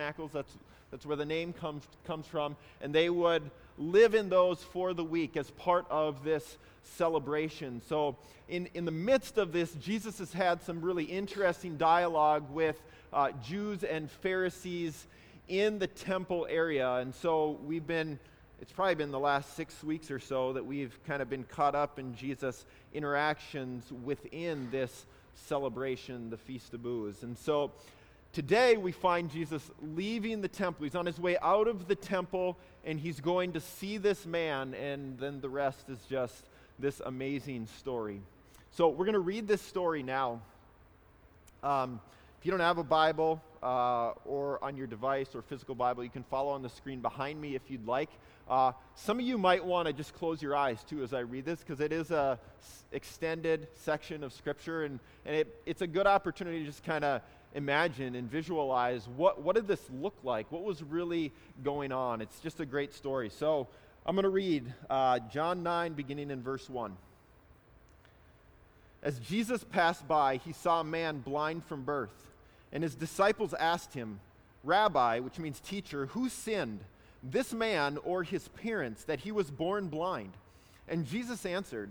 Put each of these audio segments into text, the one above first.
tabernacles. That's, that's where the name comes, comes from. And they would live in those for the week as part of this celebration. So, in, in the midst of this, Jesus has had some really interesting dialogue with uh, Jews and Pharisees in the temple area. And so, we've been, it's probably been the last six weeks or so that we've kind of been caught up in Jesus' interactions within this celebration, the Feast of Booths. And so, Today, we find Jesus leaving the temple. He's on his way out of the temple, and he's going to see this man, and then the rest is just this amazing story. So, we're going to read this story now. Um, if you don't have a Bible uh, or on your device or physical Bible, you can follow on the screen behind me if you'd like. Uh, some of you might want to just close your eyes too as I read this because it is a s- extended section of Scripture, and, and it, it's a good opportunity to just kind of imagine and visualize what, what did this look like? What was really going on? It's just a great story. So I'm going to read uh, John 9, beginning in verse 1. As Jesus passed by, he saw a man blind from birth, and his disciples asked him, Rabbi, which means teacher, who sinned, this man or his parents, that he was born blind? And Jesus answered,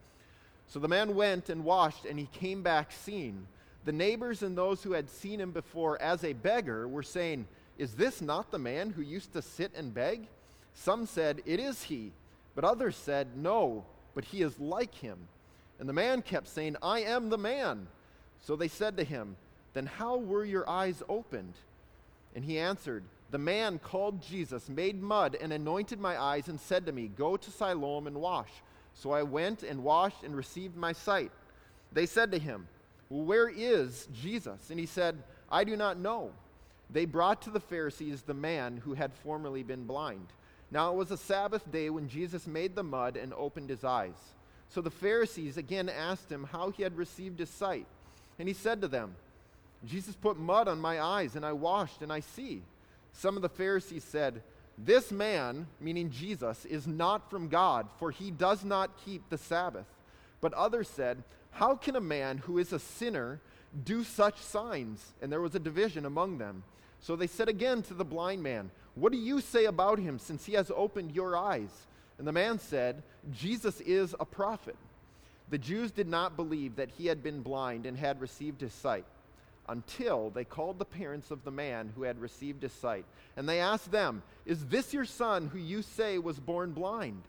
So the man went and washed, and he came back seen. The neighbors and those who had seen him before as a beggar were saying, Is this not the man who used to sit and beg? Some said, It is he. But others said, No, but he is like him. And the man kept saying, I am the man. So they said to him, Then how were your eyes opened? And he answered, The man called Jesus made mud and anointed my eyes and said to me, Go to Siloam and wash. So I went and washed and received my sight. They said to him, well, where is Jesus? And he said, I do not know. They brought to the Pharisees the man who had formerly been blind. Now it was a Sabbath day when Jesus made the mud and opened his eyes. So the Pharisees again asked him how he had received his sight. And he said to them, Jesus put mud on my eyes, and I washed, and I see. Some of the Pharisees said, This man, meaning Jesus, is not from God, for he does not keep the Sabbath. But others said, how can a man who is a sinner do such signs? And there was a division among them. So they said again to the blind man, What do you say about him since he has opened your eyes? And the man said, Jesus is a prophet. The Jews did not believe that he had been blind and had received his sight until they called the parents of the man who had received his sight. And they asked them, Is this your son who you say was born blind?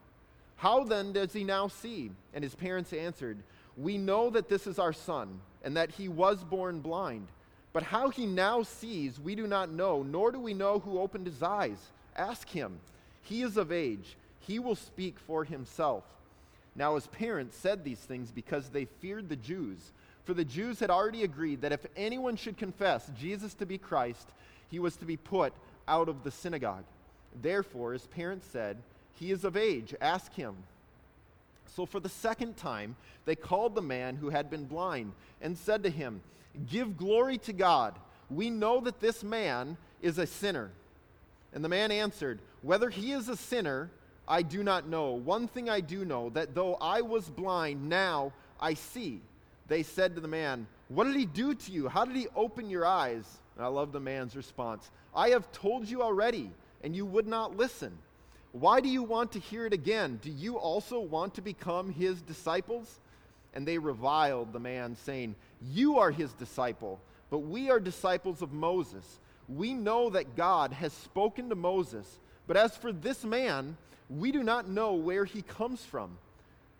How then does he now see? And his parents answered, we know that this is our son, and that he was born blind. But how he now sees, we do not know, nor do we know who opened his eyes. Ask him. He is of age. He will speak for himself. Now, his parents said these things because they feared the Jews. For the Jews had already agreed that if anyone should confess Jesus to be Christ, he was to be put out of the synagogue. Therefore, his parents said, He is of age. Ask him. So for the second time, they called the man who had been blind and said to him, Give glory to God. We know that this man is a sinner. And the man answered, Whether he is a sinner, I do not know. One thing I do know, that though I was blind, now I see. They said to the man, What did he do to you? How did he open your eyes? And I love the man's response I have told you already, and you would not listen. Why do you want to hear it again? Do you also want to become his disciples? And they reviled the man, saying, You are his disciple, but we are disciples of Moses. We know that God has spoken to Moses, but as for this man, we do not know where he comes from.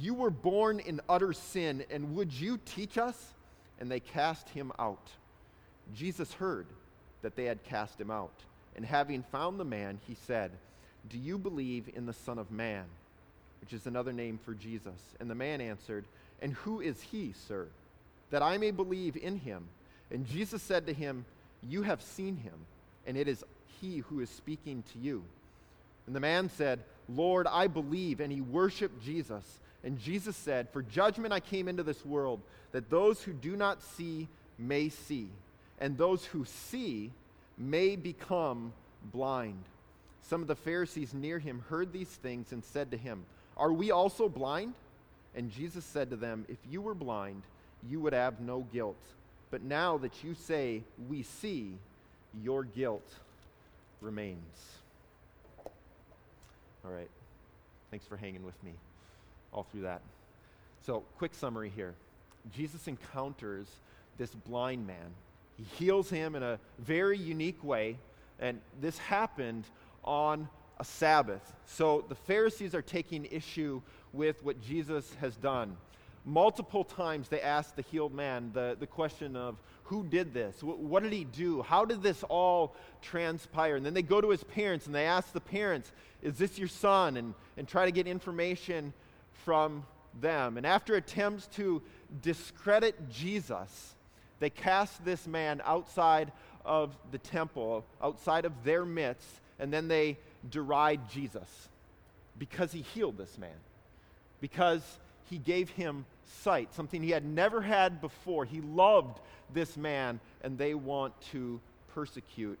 You were born in utter sin, and would you teach us? And they cast him out. Jesus heard that they had cast him out. And having found the man, he said, Do you believe in the Son of Man? Which is another name for Jesus. And the man answered, And who is he, sir, that I may believe in him? And Jesus said to him, You have seen him, and it is he who is speaking to you. And the man said, Lord, I believe. And he worshiped Jesus. And Jesus said, For judgment I came into this world, that those who do not see may see, and those who see may become blind. Some of the Pharisees near him heard these things and said to him, Are we also blind? And Jesus said to them, If you were blind, you would have no guilt. But now that you say, We see, your guilt remains. All right. Thanks for hanging with me all through that. So, quick summary here Jesus encounters this blind man. He heals him in a very unique way, and this happened on a Sabbath. So, the Pharisees are taking issue with what Jesus has done. Multiple times they asked the healed man the, the question of, who did this? What did he do? How did this all transpire? And then they go to his parents and they ask the parents, Is this your son? And, and try to get information from them. And after attempts to discredit Jesus, they cast this man outside of the temple, outside of their midst, and then they deride Jesus because he healed this man, because he gave him sight, something he had never had before. He loved this man, and they want to persecute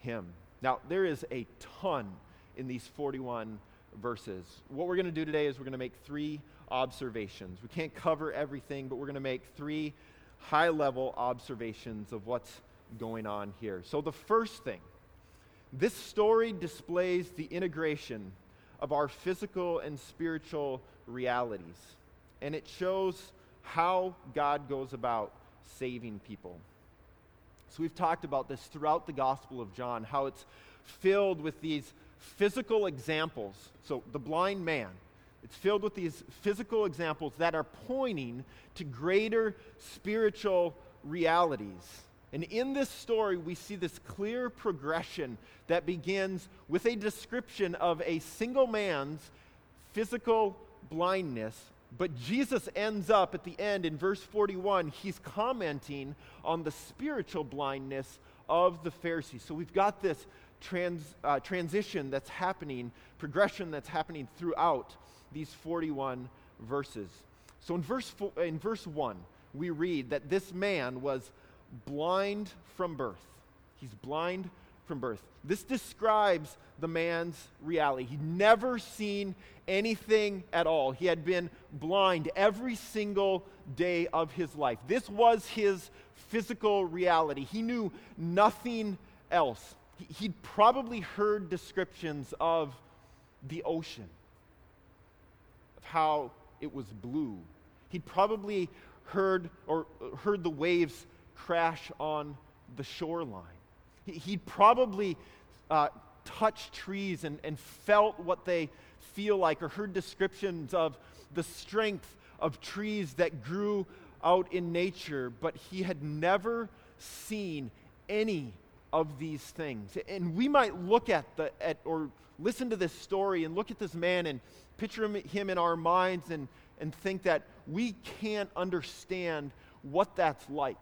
him. Now, there is a ton in these 41 verses. What we're going to do today is we're going to make three observations. We can't cover everything, but we're going to make three high level observations of what's going on here. So, the first thing this story displays the integration of our physical and spiritual realities, and it shows how God goes about saving people. So, we've talked about this throughout the Gospel of John, how it's filled with these physical examples. So, the blind man, it's filled with these physical examples that are pointing to greater spiritual realities. And in this story, we see this clear progression that begins with a description of a single man's physical blindness but Jesus ends up at the end in verse 41, he's commenting on the spiritual blindness of the Pharisees. So we've got this trans, uh, transition that's happening, progression that's happening throughout these 41 verses. So in verse, fo- in verse 1, we read that this man was blind from birth. He's blind from birth. This describes the man's reality. He'd never seen anything at all. He had been blind every single day of his life. This was his physical reality. He knew nothing else. He'd probably heard descriptions of the ocean, of how it was blue. He'd probably heard or heard the waves crash on the shoreline. He'd probably uh, touched trees and, and felt what they feel like or heard descriptions of the strength of trees that grew out in nature, but he had never seen any of these things. And we might look at the at or listen to this story and look at this man and picture him, him in our minds and, and think that we can't understand what that's like.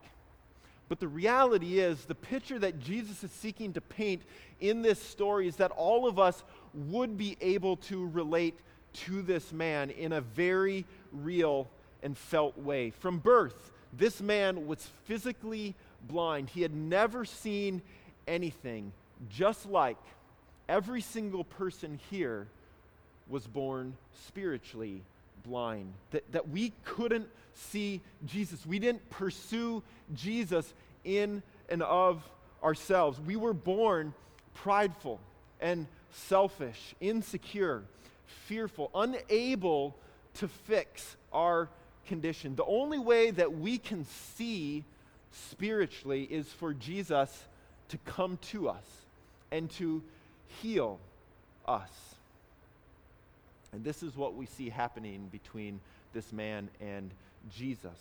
But the reality is, the picture that Jesus is seeking to paint in this story is that all of us would be able to relate to this man in a very real and felt way. From birth, this man was physically blind. He had never seen anything, just like every single person here was born spiritually blind, that, that we couldn't see Jesus. We didn't pursue Jesus in and of ourselves. We were born prideful and selfish, insecure, fearful, unable to fix our condition. The only way that we can see spiritually is for Jesus to come to us and to heal us. And this is what we see happening between this man and Jesus.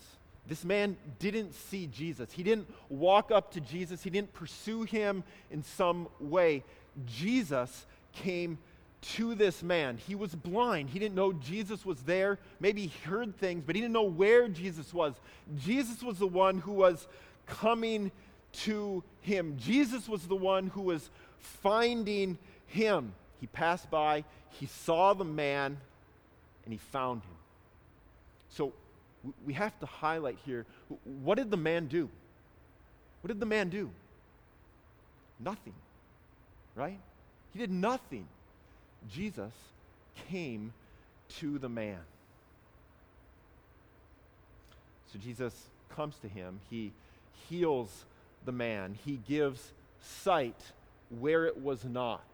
This man didn't see Jesus. He didn't walk up to Jesus. He didn't pursue him in some way. Jesus came to this man. He was blind. He didn't know Jesus was there. Maybe he heard things, but he didn't know where Jesus was. Jesus was the one who was coming to him. Jesus was the one who was finding him. He passed by, he saw the man, and he found him. So we have to highlight here what did the man do? What did the man do? Nothing, right? He did nothing. Jesus came to the man. So Jesus comes to him. He heals the man. He gives sight where it was not.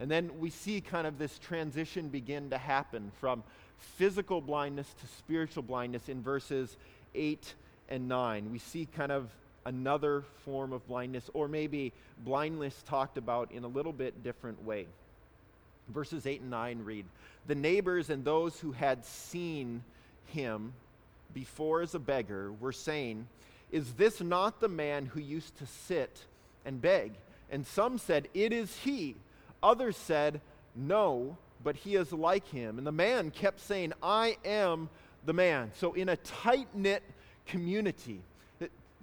And then we see kind of this transition begin to happen from physical blindness to spiritual blindness in verses 8 and 9. We see kind of another form of blindness, or maybe blindness talked about in a little bit different way. Verses 8 and 9 read The neighbors and those who had seen him before as a beggar were saying, Is this not the man who used to sit and beg? And some said, It is he. Others said, No, but he is like him. And the man kept saying, I am the man. So, in a tight knit community,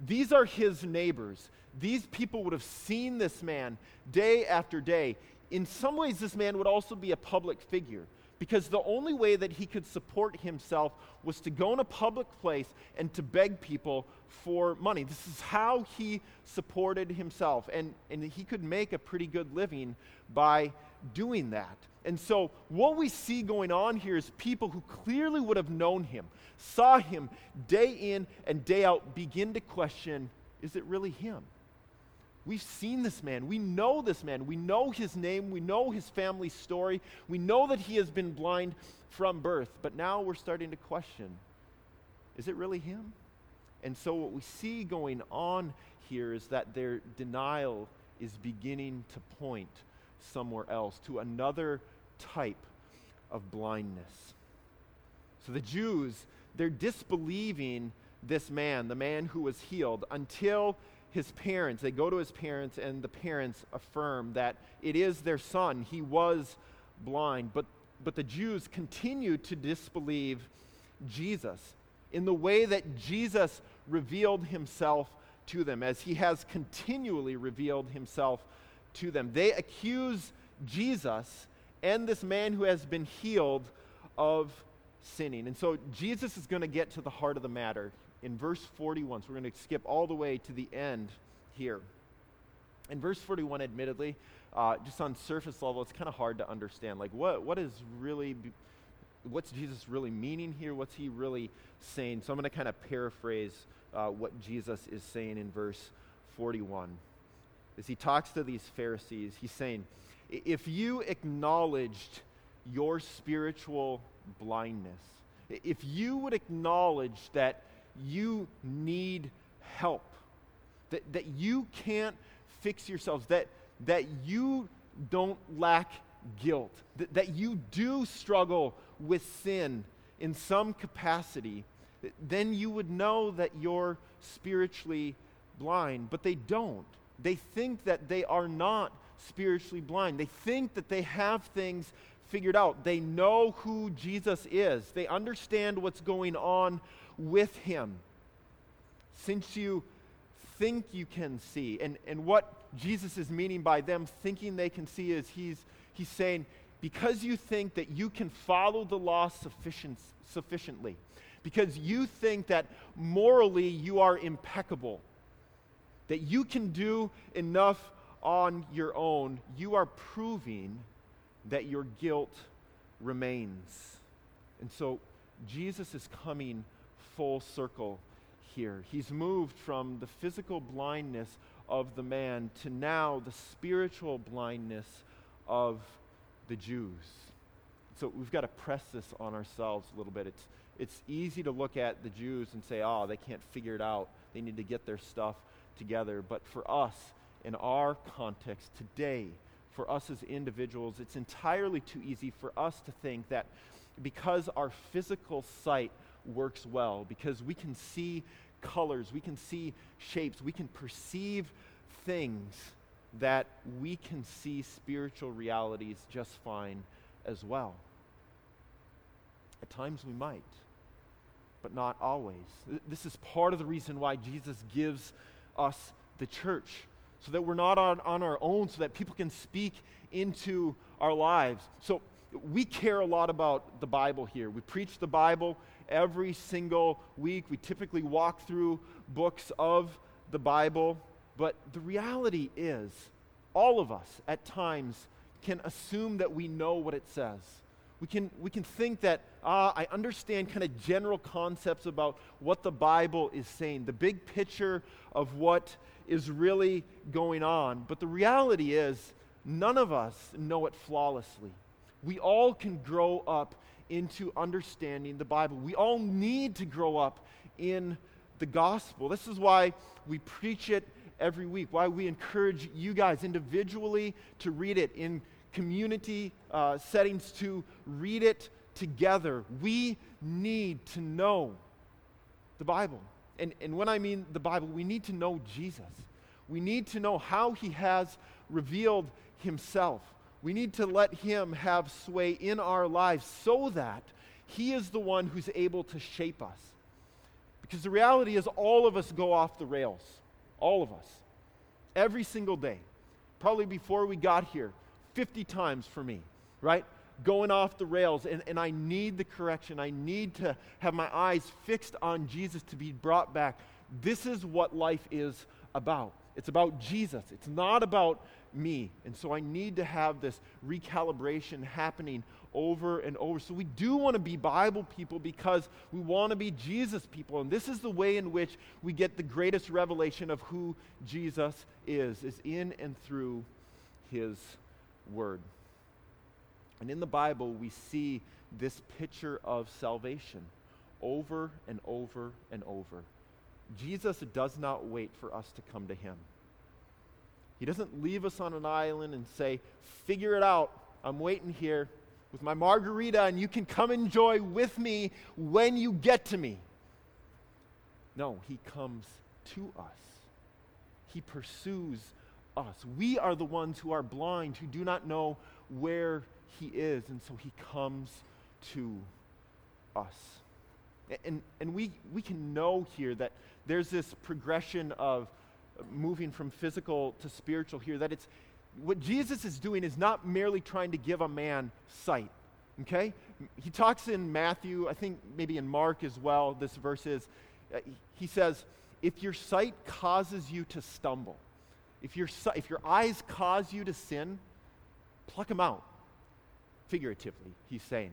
these are his neighbors. These people would have seen this man day after day in some ways, this man would also be a public figure because the only way that he could support himself was to go in a public place and to beg people for money. This is how he supported himself, and, and he could make a pretty good living by doing that. And so, what we see going on here is people who clearly would have known him, saw him day in and day out, begin to question is it really him? We've seen this man. We know this man. We know his name. We know his family story. We know that he has been blind from birth. But now we're starting to question is it really him? And so, what we see going on here is that their denial is beginning to point somewhere else, to another type of blindness. So, the Jews, they're disbelieving this man, the man who was healed, until his parents, they go to his parents, and the parents affirm that it is their son. He was blind. But, but the Jews continue to disbelieve Jesus in the way that Jesus revealed himself to them, as he has continually revealed himself to them. They accuse Jesus and this man who has been healed of sinning. And so Jesus is going to get to the heart of the matter in verse 41. So we're going to skip all the way to the end here. In verse 41, admittedly, uh, just on surface level, it's kind of hard to understand. Like, what, what is really, what's Jesus really meaning here? What's he really saying? So I'm going to kind of paraphrase uh, what Jesus is saying in verse 41. As he talks to these Pharisees, he's saying, if you acknowledged your spiritual blindness, if you would acknowledge that you need help, that, that you can't fix yourselves, that, that you don't lack guilt, that, that you do struggle with sin in some capacity, then you would know that you're spiritually blind. But they don't. They think that they are not spiritually blind. They think that they have things figured out. They know who Jesus is, they understand what's going on with him. Since you think you can see, and, and what Jesus is meaning by them thinking they can see is he's, he's saying, because you think that you can follow the law sufficient, sufficiently, because you think that morally you are impeccable, that you can do enough on your own, you are proving that your guilt remains. And so Jesus is coming full circle here. He's moved from the physical blindness of the man to now the spiritual blindness of the Jews. So we've got to press this on ourselves a little bit. It's, it's easy to look at the Jews and say, oh, they can't figure it out. They need to get their stuff together. But for us, in our context today, for us as individuals, it's entirely too easy for us to think that because our physical sight works well, because we can see colors, we can see shapes, we can perceive things, that we can see spiritual realities just fine as well. At times we might, but not always. This is part of the reason why Jesus gives us the church, so that we're not on, on our own, so that people can speak into our lives. So we care a lot about the Bible here. We preach the Bible every single week. We typically walk through books of the Bible. But the reality is, all of us at times can assume that we know what it says. We can, we can think that, ah, I understand kind of general concepts about what the Bible is saying, the big picture of what is really going on. But the reality is, none of us know it flawlessly. We all can grow up into understanding the Bible. We all need to grow up in the gospel. This is why we preach it every week, why we encourage you guys individually to read it, in community uh, settings to read it together. We need to know the Bible. And, and when I mean the Bible, we need to know Jesus. We need to know how he has revealed himself. We need to let Him have sway in our lives so that He is the one who's able to shape us. Because the reality is, all of us go off the rails. All of us. Every single day. Probably before we got here, 50 times for me, right? Going off the rails. And, and I need the correction. I need to have my eyes fixed on Jesus to be brought back. This is what life is about. It's about Jesus. It's not about me. And so I need to have this recalibration happening over and over. So we do want to be Bible people because we want to be Jesus people. And this is the way in which we get the greatest revelation of who Jesus is, is in and through his word. And in the Bible, we see this picture of salvation over and over and over. Jesus does not wait for us to come to him. He doesn't leave us on an island and say, figure it out. I'm waiting here with my margarita, and you can come enjoy with me when you get to me. No, he comes to us. He pursues us. We are the ones who are blind, who do not know where he is, and so he comes to us. And, and we, we can know here that there's this progression of moving from physical to spiritual here, that it's what Jesus is doing is not merely trying to give a man sight. Okay? He talks in Matthew, I think maybe in Mark as well, this verse is, uh, he says, if your sight causes you to stumble, if your, if your eyes cause you to sin, pluck them out. Figuratively, he's saying.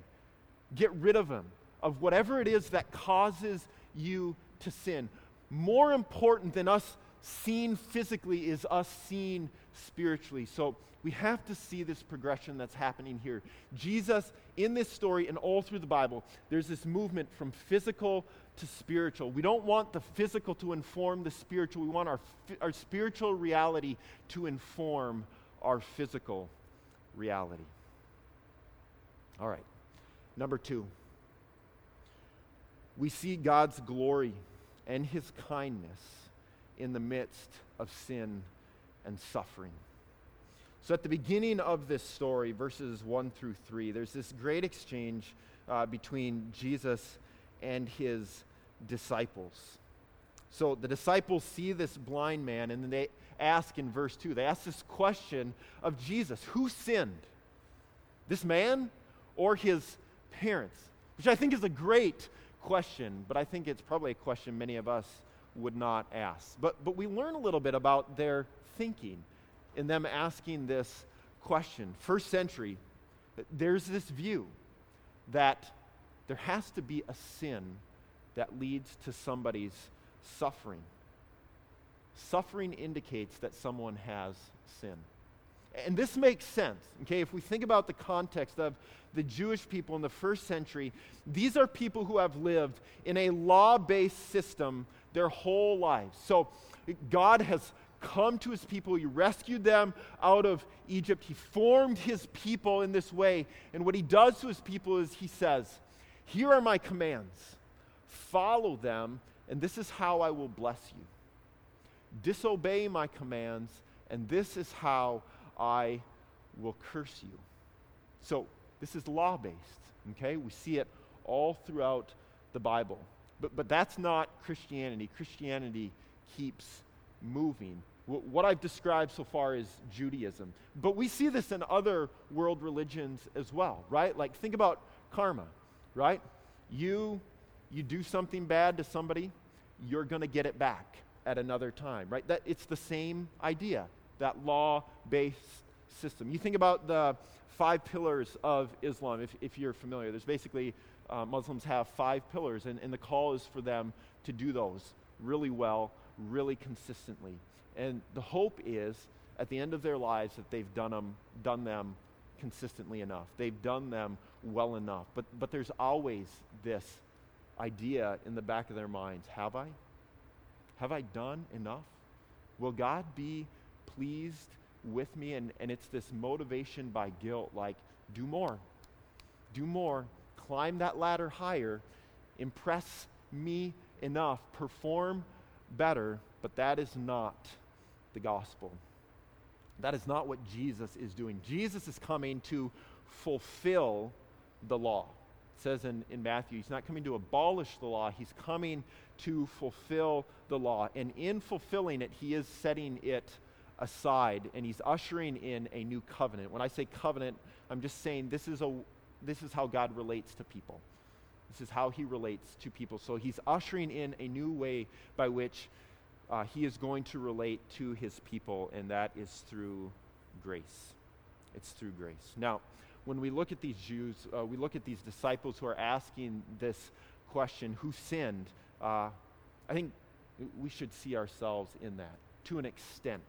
Get rid of them, of whatever it is that causes you to sin. More important than us seen physically is us seen spiritually. So we have to see this progression that's happening here. Jesus, in this story and all through the Bible, there's this movement from physical to spiritual. We don't want the physical to inform the spiritual, we want our, our spiritual reality to inform our physical reality. All right, number two. We see God's glory and his kindness in the midst of sin and suffering. So, at the beginning of this story, verses 1 through 3, there's this great exchange uh, between Jesus and his disciples. So, the disciples see this blind man, and then they ask in verse 2, they ask this question of Jesus Who sinned? This man or his parents? Which I think is a great question, but I think it's probably a question many of us would not ask. But, but we learn a little bit about their thinking in them asking this question. First century, there's this view that there has to be a sin that leads to somebody's suffering. Suffering indicates that someone has sin. And this makes sense, okay? If we think about the context of the Jewish people in the first century, these are people who have lived in a law based system their whole lives. So God has come to his people. He rescued them out of Egypt. He formed his people in this way. And what he does to his people is he says, Here are my commands. Follow them, and this is how I will bless you. Disobey my commands, and this is how I will curse you. So, this is law based, okay? We see it all throughout the Bible. But, but that's not Christianity. Christianity keeps moving. what I've described so far is Judaism. But we see this in other world religions as well, right? Like, think about karma, right? You, you do something bad to somebody, you're going to get it back at another time, right? That, it's the same idea, that law based system. You think about the five pillars of Islam, if, if you're familiar. There's basically, uh, Muslims have five pillars, and, and the call is for them to do those really well, really consistently. And the hope is, at the end of their lives, that they've done them, done them consistently enough. They've done them well enough. But, but there's always this idea in the back of their minds have I? Have I done enough? Will God be pleased with me? And, and it's this motivation by guilt like, do more, do more, climb that ladder higher, impress me enough, perform better. But that is not the gospel. That is not what Jesus is doing. Jesus is coming to fulfill the law. It says in, in Matthew, he's not coming to abolish the law, he's coming to fulfill the law. And in fulfilling it, he is setting it aside and he's ushering in a new covenant. When I say covenant, I'm just saying this is, a, this is how God relates to people. This is how he relates to people. So he's ushering in a new way by which uh, he is going to relate to his people, and that is through grace. It's through grace. Now, when we look at these Jews, uh, we look at these disciples who are asking this question who sinned? Uh, I think we should see ourselves in that to an extent.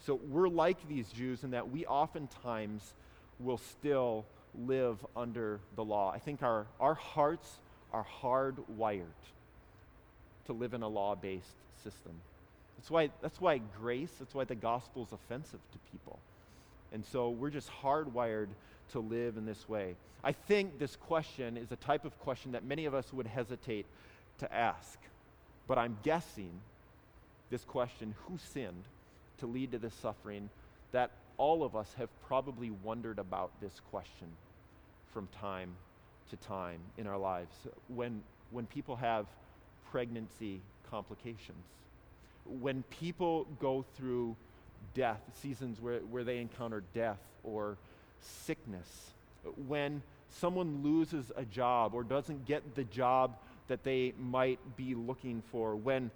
So we're like these Jews in that we oftentimes will still live under the law. I think our, our hearts are hardwired to live in a law based system. That's why, that's why grace, that's why the gospel is offensive to people. And so we're just hardwired to live in this way. I think this question is a type of question that many of us would hesitate to ask. But I'm guessing this question, who sinned to lead to this suffering, that all of us have probably wondered about this question from time to time in our lives. When, when people have pregnancy complications, when people go through death, seasons where, where they encounter death or sickness, when someone loses a job or doesn't get the job that they might be looking for, when,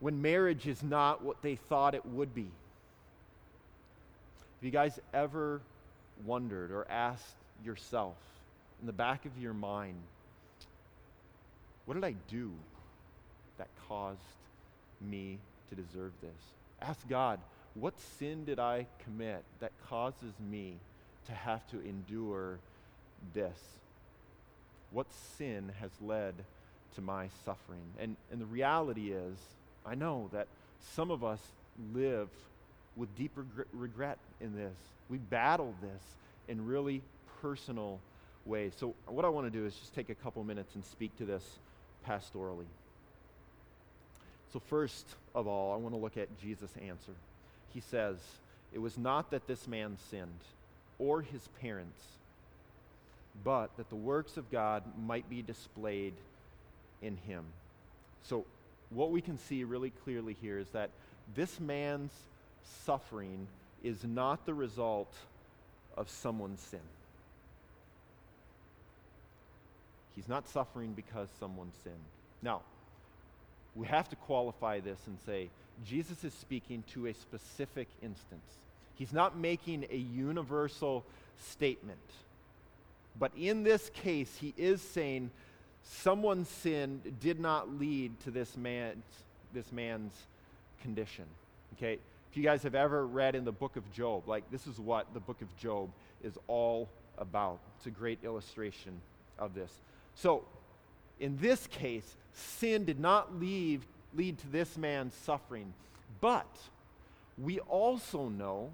when marriage is not what they thought it would be. Have you guys ever wondered or asked yourself in the back of your mind, what did I do that caused me to deserve this? Ask God, what sin did I commit that causes me to have to endure this? What sin has led to my suffering? And, and the reality is, I know that some of us live with deep reg- regret in this. We battled this in really personal ways. So, what I want to do is just take a couple minutes and speak to this pastorally. So, first of all, I want to look at Jesus' answer. He says, It was not that this man sinned or his parents, but that the works of God might be displayed in him. So, what we can see really clearly here is that this man's suffering is not the result of someone's sin. He's not suffering because someone sinned. Now, we have to qualify this and say Jesus is speaking to a specific instance. He's not making a universal statement. But in this case, he is saying someone's sin did not lead to this man's, this man's condition. Okay? If you guys have ever read in the book of Job, like this is what the book of Job is all about. It's a great illustration of this. So, in this case, sin did not leave, lead to this man's suffering. But we also know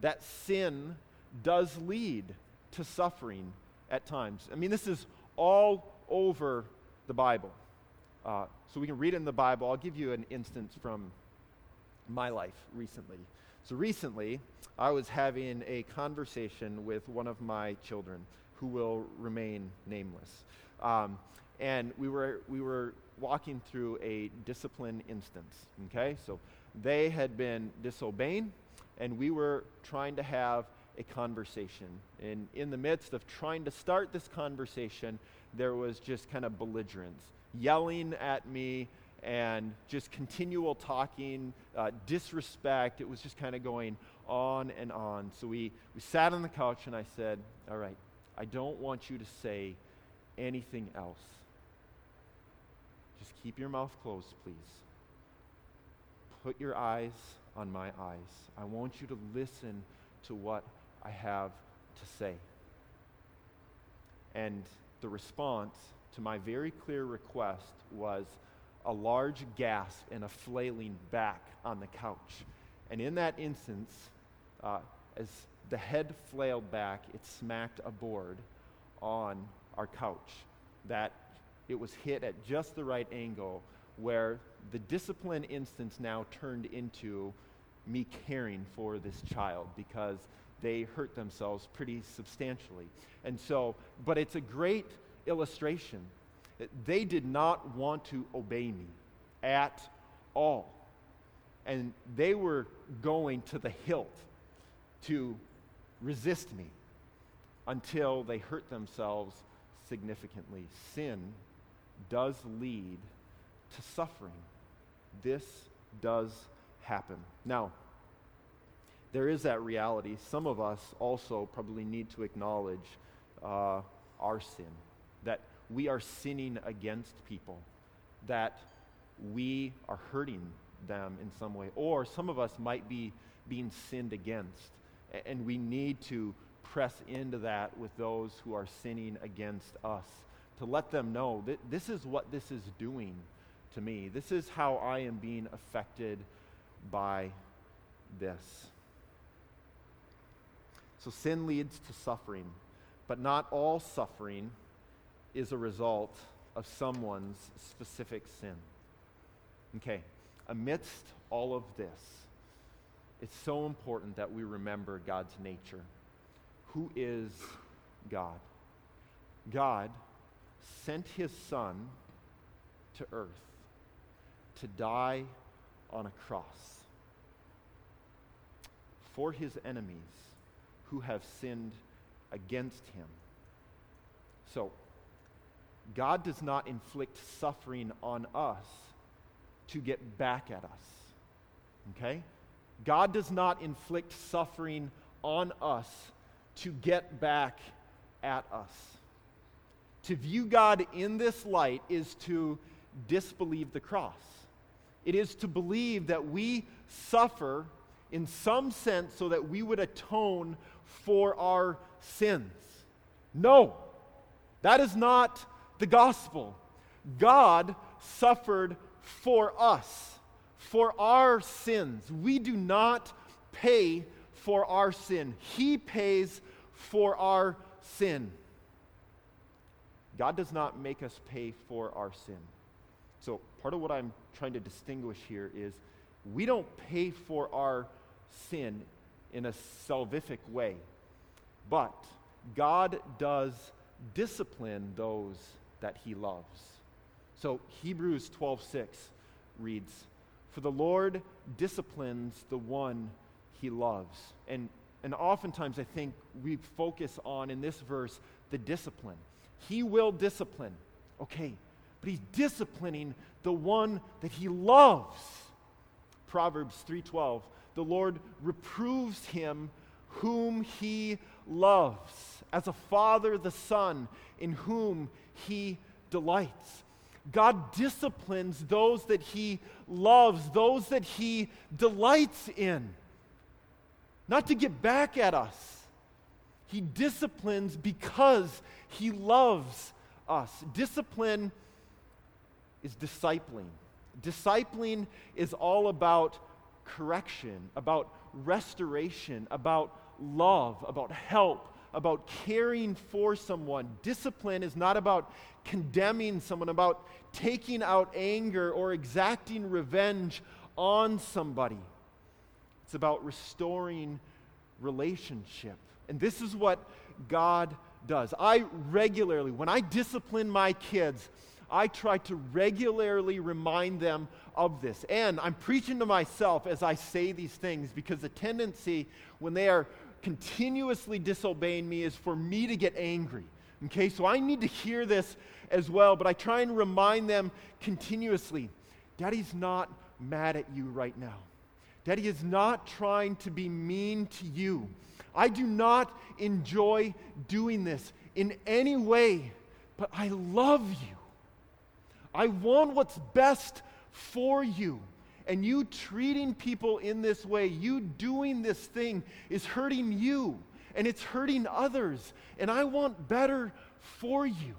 that sin does lead to suffering at times. I mean, this is all over the Bible. Uh, so we can read in the Bible. I'll give you an instance from my life recently. So recently, I was having a conversation with one of my children who will remain nameless. Um, and we were, we were walking through a discipline instance, okay? So they had been disobeying, and we were trying to have a conversation. And in the midst of trying to start this conversation, there was just kind of belligerence, yelling at me and just continual talking, uh, disrespect. It was just kind of going on and on. So we, we sat on the couch, and I said, All right, I don't want you to say anything else. Just keep your mouth closed, please. Put your eyes on my eyes. I want you to listen to what I have to say. And the response to my very clear request was a large gasp and a flailing back on the couch. And in that instance, uh, as the head flailed back, it smacked a board on our couch that it was hit at just the right angle where the discipline instance now turned into me caring for this child because they hurt themselves pretty substantially. And so, but it's a great illustration. They did not want to obey me at all. And they were going to the hilt to resist me until they hurt themselves significantly. Sin does lead to suffering. This does happen. Now, there is that reality. Some of us also probably need to acknowledge uh, our sin, we are sinning against people, that we are hurting them in some way, or some of us might be being sinned against, and we need to press into that with those who are sinning against us to let them know that this is what this is doing to me. This is how I am being affected by this. So sin leads to suffering, but not all suffering is a result of someone's specific sin. Okay, amidst all of this, it's so important that we remember God's nature. Who is God? God sent his son to earth to die on a cross for his enemies who have sinned against him. So, God does not inflict suffering on us to get back at us. Okay? God does not inflict suffering on us to get back at us. To view God in this light is to disbelieve the cross. It is to believe that we suffer in some sense so that we would atone for our sins. No, that is not the gospel. God suffered for us, for our sins. We do not pay for our sin, He pays for our sin. God does not make us pay for our sin. So, part of what I'm trying to distinguish here is we don't pay for our sin in a salvific way, but God does discipline those that he loves. So Hebrews 12:6 reads, "For the Lord disciplines the one he loves." And and oftentimes I think we focus on in this verse the discipline. He will discipline. Okay, but he's disciplining the one that he loves. Proverbs 3:12, "The Lord reproves him whom he loves, as a father the son in whom he delights." God disciplines those that he loves, those that he delights in. Not to get back at us. He disciplines because he loves us. Discipline is discipling. Discipling is all about correction, about restoration, about love, about help, about caring for someone. Discipline is not about condemning someone, about taking out anger or exacting revenge on somebody. It's about restoring relationship. And this is what God does. I regularly, when I discipline my kids, I try to regularly remind them of this. And I'm preaching to myself as I say these things because the tendency when they are continuously disobeying me is for me to get angry. Okay, so I need to hear this as well, but I try and remind them continuously Daddy's not mad at you right now. Daddy is not trying to be mean to you. I do not enjoy doing this in any way, but I love you. I want what's best for you. And you treating people in this way, you doing this thing, is hurting you and it's hurting others. And I want better for you.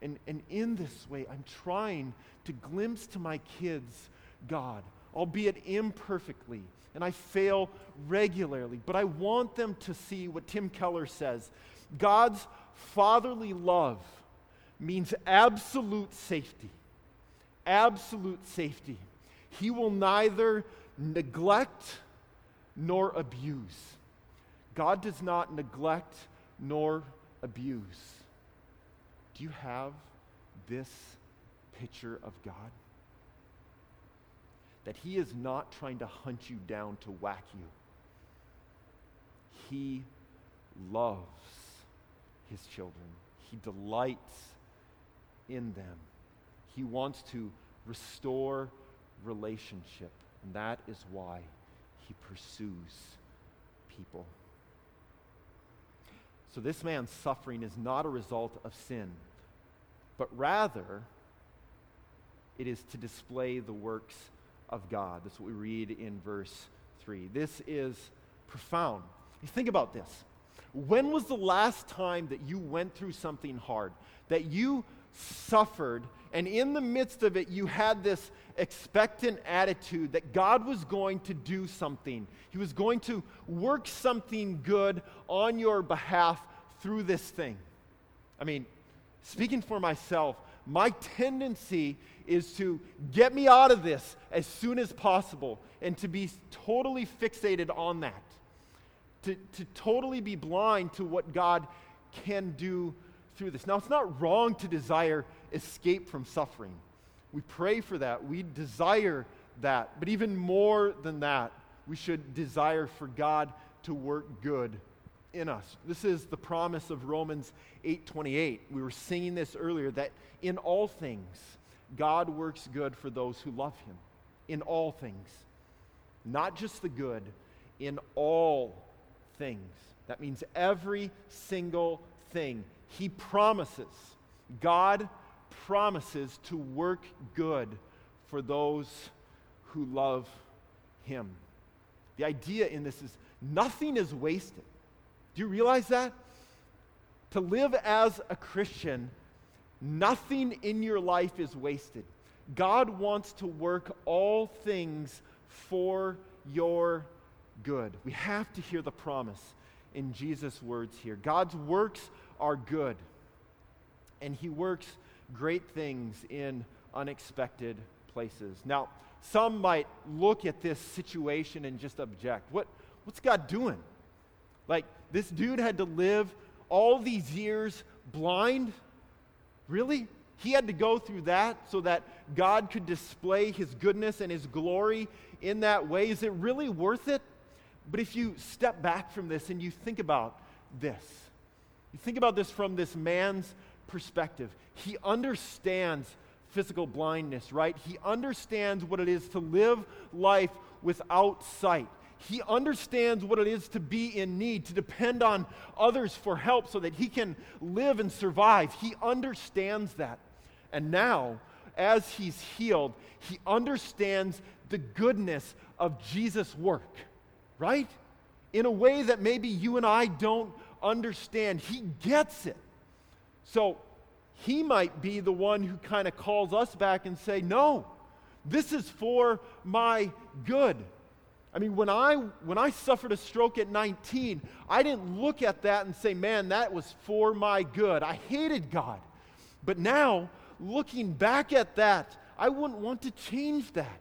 And, and in this way, I'm trying to glimpse to my kids God, albeit imperfectly. And I fail regularly. But I want them to see what Tim Keller says God's fatherly love means absolute safety. Absolute safety. He will neither neglect nor abuse. God does not neglect nor abuse. Do you have this picture of God? That He is not trying to hunt you down to whack you. He loves His children, He delights in them. He wants to restore relationship, and that is why He pursues people. So, this man's suffering is not a result of sin, but rather it is to display the works of God. That's what we read in verse 3. This is profound. You think about this. When was the last time that you went through something hard, that you suffered, and in the midst of it, you had this expectant attitude that God was going to do something. He was going to work something good on your behalf through this thing. I mean, speaking for myself, my tendency is to get me out of this as soon as possible and to be totally fixated on that. To, to totally be blind to what God can do through this. Now, it's not wrong to desire escape from suffering. We pray for that. We desire that. But even more than that, we should desire for God to work good in us. This is the promise of Romans 8:28. We were singing this earlier that in all things God works good for those who love him. In all things. Not just the good, in all things. That means every single thing. He promises. God promises to work good for those who love him. The idea in this is nothing is wasted. Do you realize that? To live as a Christian, nothing in your life is wasted. God wants to work all things for your good. We have to hear the promise in Jesus' words here. God's works are good, and He works great things in unexpected places. Now, some might look at this situation and just object. What, what's God doing? Like, this dude had to live all these years blind? Really? He had to go through that so that God could display his goodness and his glory in that way. Is it really worth it? But if you step back from this and you think about this, you think about this from this man's perspective. He understands physical blindness, right? He understands what it is to live life without sight. He understands what it is to be in need, to depend on others for help so that he can live and survive. He understands that. And now, as he's healed, he understands the goodness of Jesus' work, right? In a way that maybe you and I don't understand. He gets it. So he might be the one who kind of calls us back and say, "No, This is for my good. I mean, when I, when I suffered a stroke at 19, I didn't look at that and say, man, that was for my good. I hated God. But now, looking back at that, I wouldn't want to change that.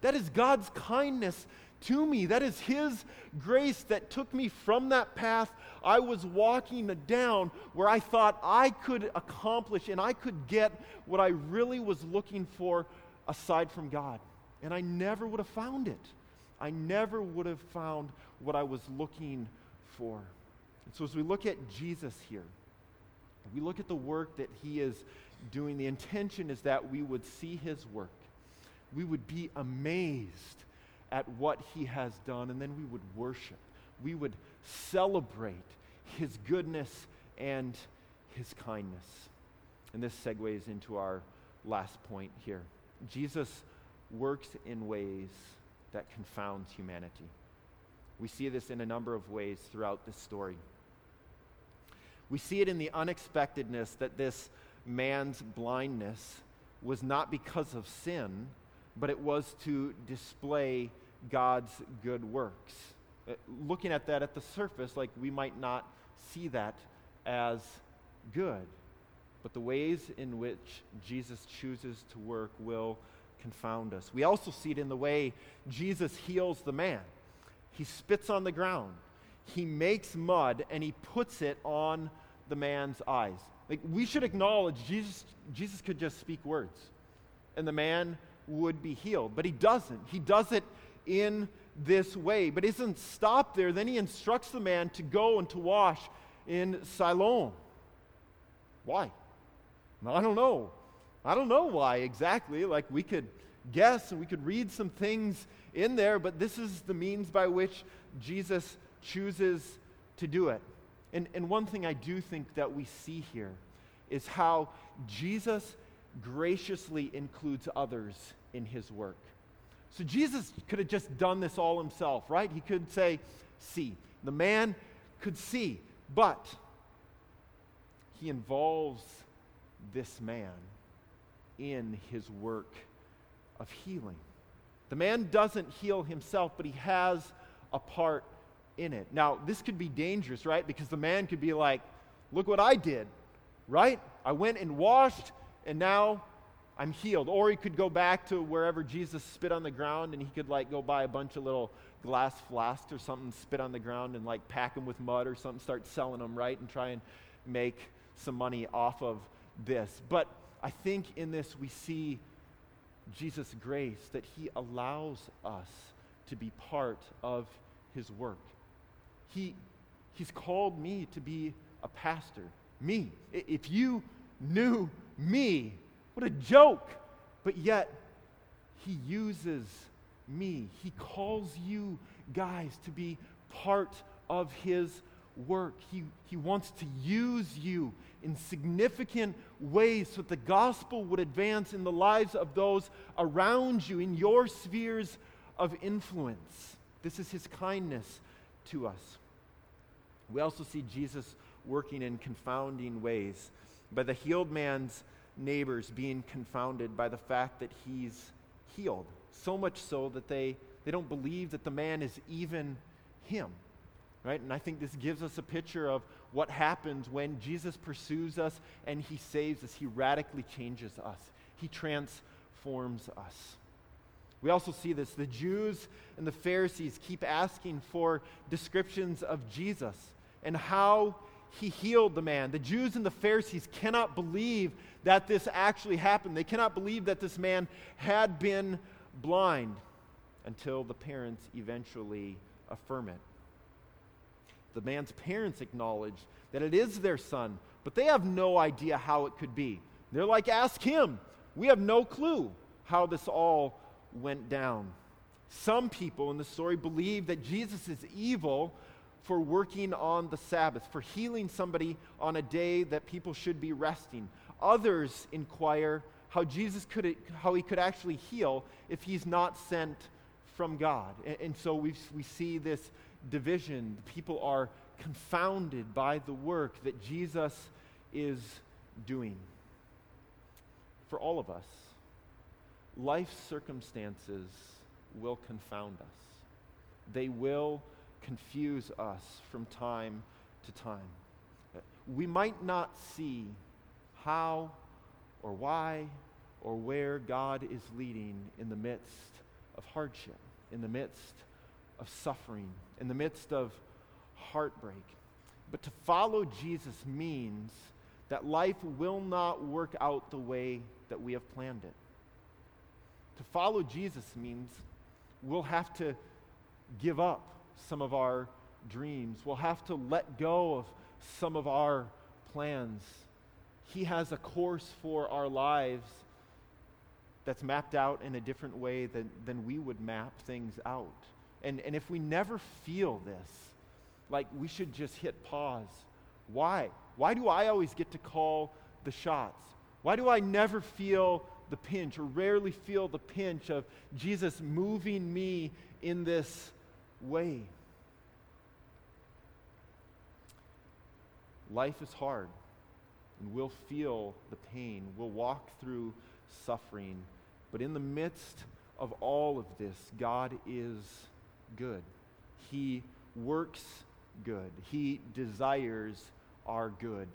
That is God's kindness to me. That is His grace that took me from that path I was walking down where I thought I could accomplish and I could get what I really was looking for aside from God. And I never would have found it. I never would have found what I was looking for. And so, as we look at Jesus here, we look at the work that he is doing, the intention is that we would see his work. We would be amazed at what he has done, and then we would worship. We would celebrate his goodness and his kindness. And this segues into our last point here. Jesus works in ways that confounds humanity. We see this in a number of ways throughout this story. We see it in the unexpectedness that this man's blindness was not because of sin, but it was to display God's good works. Uh, looking at that at the surface, like we might not see that as good. But the ways in which Jesus chooses to work will confound us. We also see it in the way Jesus heals the man. He spits on the ground, he makes mud, and he puts it on the man's eyes. Like we should acknowledge Jesus, Jesus could just speak words and the man would be healed. But he doesn't. He does it in this way. But he doesn't stop there. Then he instructs the man to go and to wash in Siloam. Why? I don't know. I don't know why exactly. Like we could guess and we could read some things in there, but this is the means by which Jesus chooses to do it. And, and one thing I do think that we see here is how Jesus graciously includes others in his work. So Jesus could have just done this all himself, right? He could say, See. The man could see, but he involves this man in his work of healing. The man doesn't heal himself, but he has a part in it. Now, this could be dangerous, right? Because the man could be like, Look what I did, right? I went and washed, and now I'm healed. Or he could go back to wherever Jesus spit on the ground and he could like go buy a bunch of little glass flasks or something, spit on the ground and like pack them with mud or something, start selling them, right? And try and make some money off of this. But I think in this we see Jesus' grace that he allows us to be part of his work. He, he's called me to be a pastor. Me. If you knew me, what a joke. But yet, he uses me. He calls you guys to be part of his work. He, he wants to use you in significant ways so that the gospel would advance in the lives of those around you, in your spheres of influence. This is his kindness to us. We also see Jesus working in confounding ways. By the healed man's neighbors being confounded by the fact that he's healed. So much so that they, they don't believe that the man is even him right? And I think this gives us a picture of what happens when Jesus pursues us and he saves us. He radically changes us, he transforms us. We also see this. The Jews and the Pharisees keep asking for descriptions of Jesus and how he healed the man. The Jews and the Pharisees cannot believe that this actually happened. They cannot believe that this man had been blind until the parents eventually affirm it the man's parents acknowledge that it is their son, but they have no idea how it could be. They're like, ask him. We have no clue how this all went down. Some people in the story believe that Jesus is evil for working on the Sabbath, for healing somebody on a day that people should be resting. Others inquire how Jesus could, how he could actually heal if he's not sent from God. And, and so we, we see this division. People are confounded by the work that Jesus is doing. For all of us, life circumstances will confound us. They will confuse us from time to time. We might not see how or why or where God is leading in the midst of hardship, in the midst of suffering, in the midst of heartbreak. But to follow Jesus means that life will not work out the way that we have planned it. To follow Jesus means we'll have to give up some of our dreams. We'll have to let go of some of our plans. He has a course for our lives that's mapped out in a different way than, than we would map things out. And, and if we never feel this, like we should just hit pause. Why? Why do I always get to call the shots? Why do I never feel the pinch or rarely feel the pinch of Jesus moving me in this way? Life is hard, and we'll feel the pain. We'll walk through suffering. But in the midst of all of this, God is good. He works good. He desires our good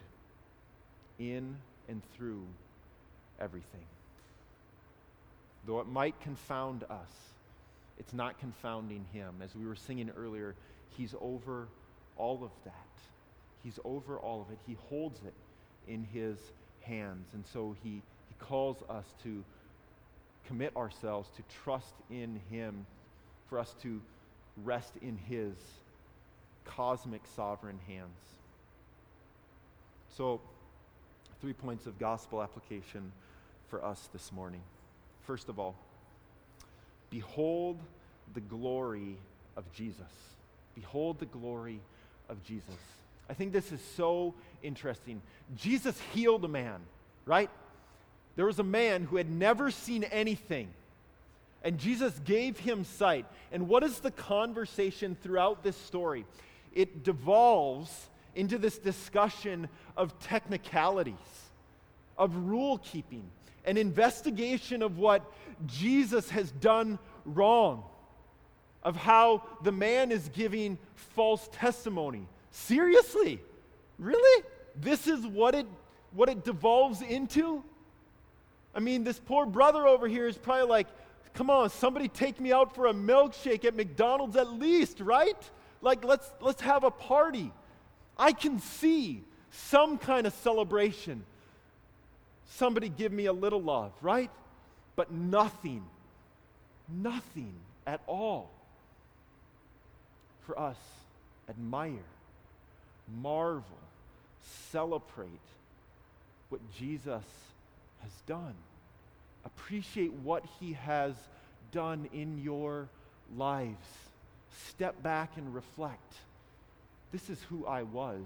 in and through everything. Though it might confound us, it's not confounding him. As we were singing earlier, he's over all of that. He's over all of it. He holds it in his hands. And so he, he calls us to commit ourselves, to trust in him, for us to rest in his cosmic sovereign hands. So, three points of gospel application for us this morning. First of all, behold the glory of Jesus. Behold the glory of Jesus. I think this is so interesting. Jesus healed a man, right? There was a man who had never seen anything, and Jesus gave him sight. And what is the conversation throughout this story? It devolves into this discussion of technicalities, of rule keeping, an investigation of what Jesus has done wrong, of how the man is giving false testimony. Seriously? Really? This is what it what it devolves into? I mean, this poor brother over here is probably like, come on, somebody take me out for a milkshake at McDonald's at least, right? Like let's let's have a party. I can see some kind of celebration. Somebody give me a little love, right? But nothing, nothing at all for us admire, marvel, celebrate what Jesus has done. Appreciate what he has done in your lives. Step back and reflect. This is who I was.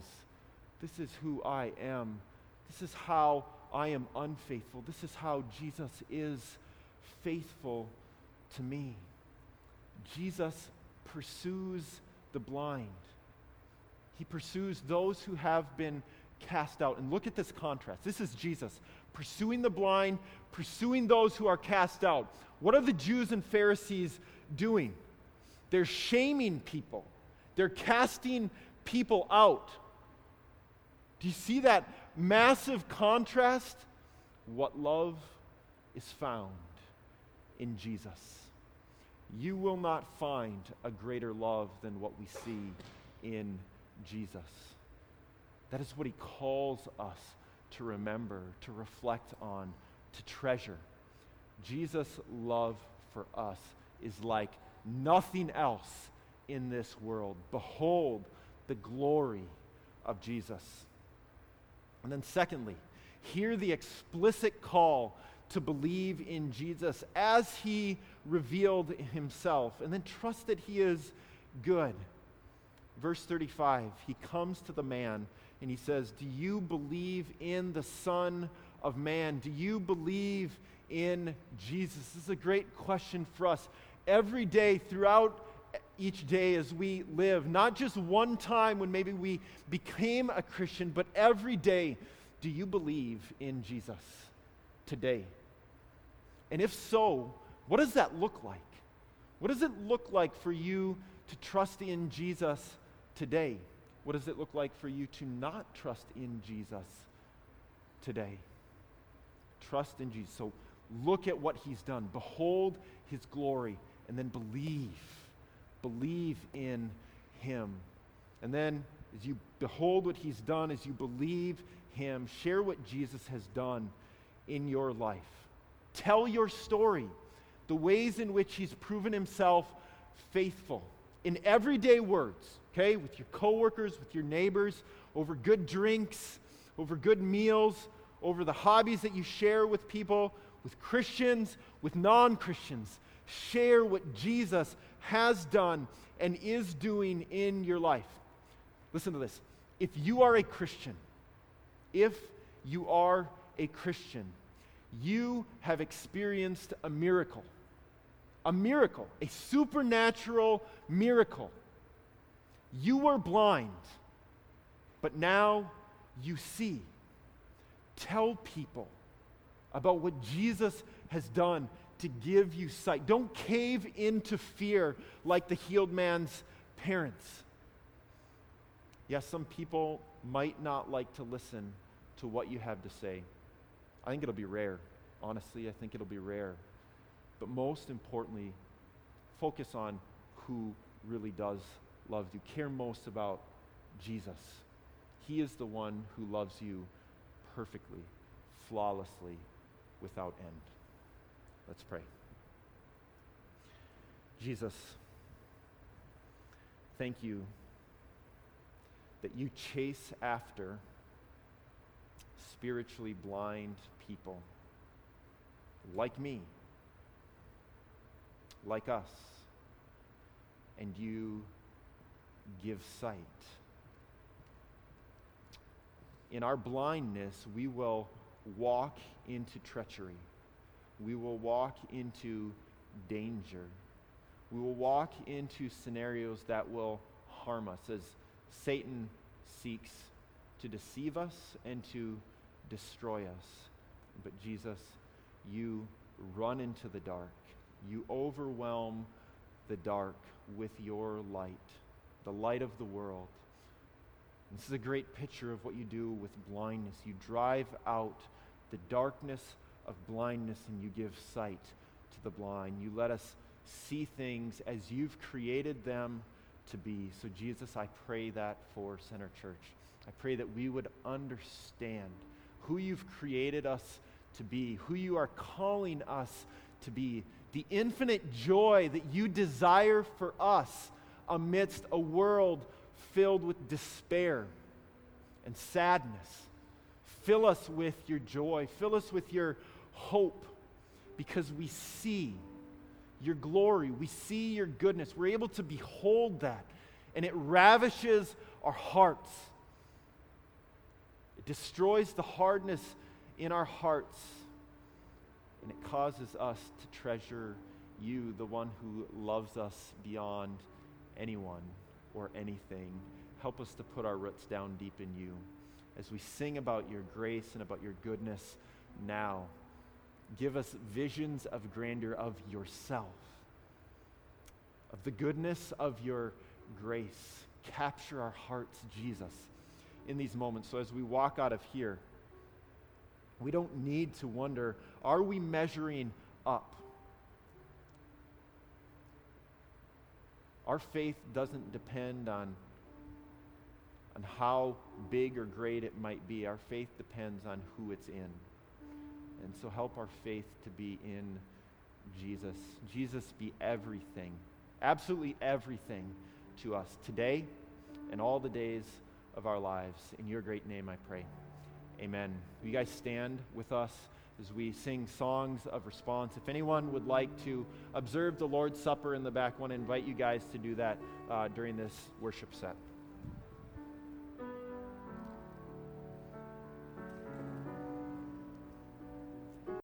This is who I am. This is how I am unfaithful. This is how Jesus is faithful to me. Jesus pursues the blind. He pursues those who have been cast out. And look at this contrast. This is Jesus pursuing the blind, pursuing those who are cast out. What are the Jews and Pharisees doing? They're shaming people, they're casting people out. Do you see that massive contrast? What love is found in Jesus. You will not find a greater love than what we see in Jesus. That is what he calls us to remember, to reflect on, to treasure. Jesus' love for us is like nothing else in this world. Behold the glory of Jesus. And then, secondly, hear the explicit call to believe in Jesus as he revealed himself, and then trust that he is good. Verse 35, he comes to the man and he says, Do you believe in the Son of Man? Do you believe in Jesus? This is a great question for us. Every day throughout each day as we live, not just one time when maybe we became a Christian, but every day. Do you believe in Jesus today? And if so, what does that look like? What does it look like for you to trust in Jesus today? What does it look like for you to not trust in Jesus today? Trust in Jesus. So look at what he's done. Behold his glory, and then believe. Believe in him. And then, as you behold what he's done, as you believe him, share what Jesus has done in your life. Tell your story, the ways in which he's proven himself faithful in everyday words, okay, with your coworkers, with your neighbors, over good drinks, over good meals, over the hobbies that you share with people, with Christians, with non Christians. Share what Jesus has done and is doing in your life. Listen to this. If you are a Christian, if you are a Christian, you have experienced a miracle. A miracle, a supernatural miracle. You were blind, but now you see. Tell people about what Jesus has done to give you sight. Don't cave into fear like the healed man's parents. Yes, some people might not like to listen to what you have to say. I think it'll be rare. Honestly, I think it'll be rare. But most importantly, focus on who really does love you. Care most about Jesus. He is the one who loves you perfectly, flawlessly, without end. Let's pray. Jesus, thank you that you chase after spiritually blind people like me, like us, and you give sight. In our blindness, we will walk into treachery. We will walk into danger. We will walk into scenarios that will harm us as Satan seeks to deceive us and to destroy us. But Jesus, you run into the dark. You overwhelm the dark with your light, the light of the world. This is a great picture of what you do with blindness. You drive out the darkness of blindness and you give sight to the blind. You let us see things as you've created them to be. So, Jesus, I pray that for Center Church. I pray that we would understand who you've created us to be, who you are calling us to be, the infinite joy that you desire for us amidst a world filled with despair and sadness. Fill us with your joy, fill us with your hope, because we see your glory, we see your goodness. We're able to behold that, and it ravishes our hearts. It destroys the hardness in our hearts, and it causes us to treasure you, the one who loves us beyond anyone or anything. Help us to put our roots down deep in you as we sing about your grace and about your goodness now. Give us visions of grandeur of yourself, of the goodness of your grace. Capture our hearts, Jesus, in these moments. So as we walk out of here, we don't need to wonder are we measuring up? Our faith doesn't depend on, on how big or great it might be. Our faith depends on who it's in. And so help our faith to be in Jesus. Jesus be everything, absolutely everything to us today and all the days of our lives. In your great name I pray. Amen. Will you guys stand with us as we sing songs of response? If anyone would like to observe the Lord's Supper in the back, I want to invite you guys to do that uh, during this worship set.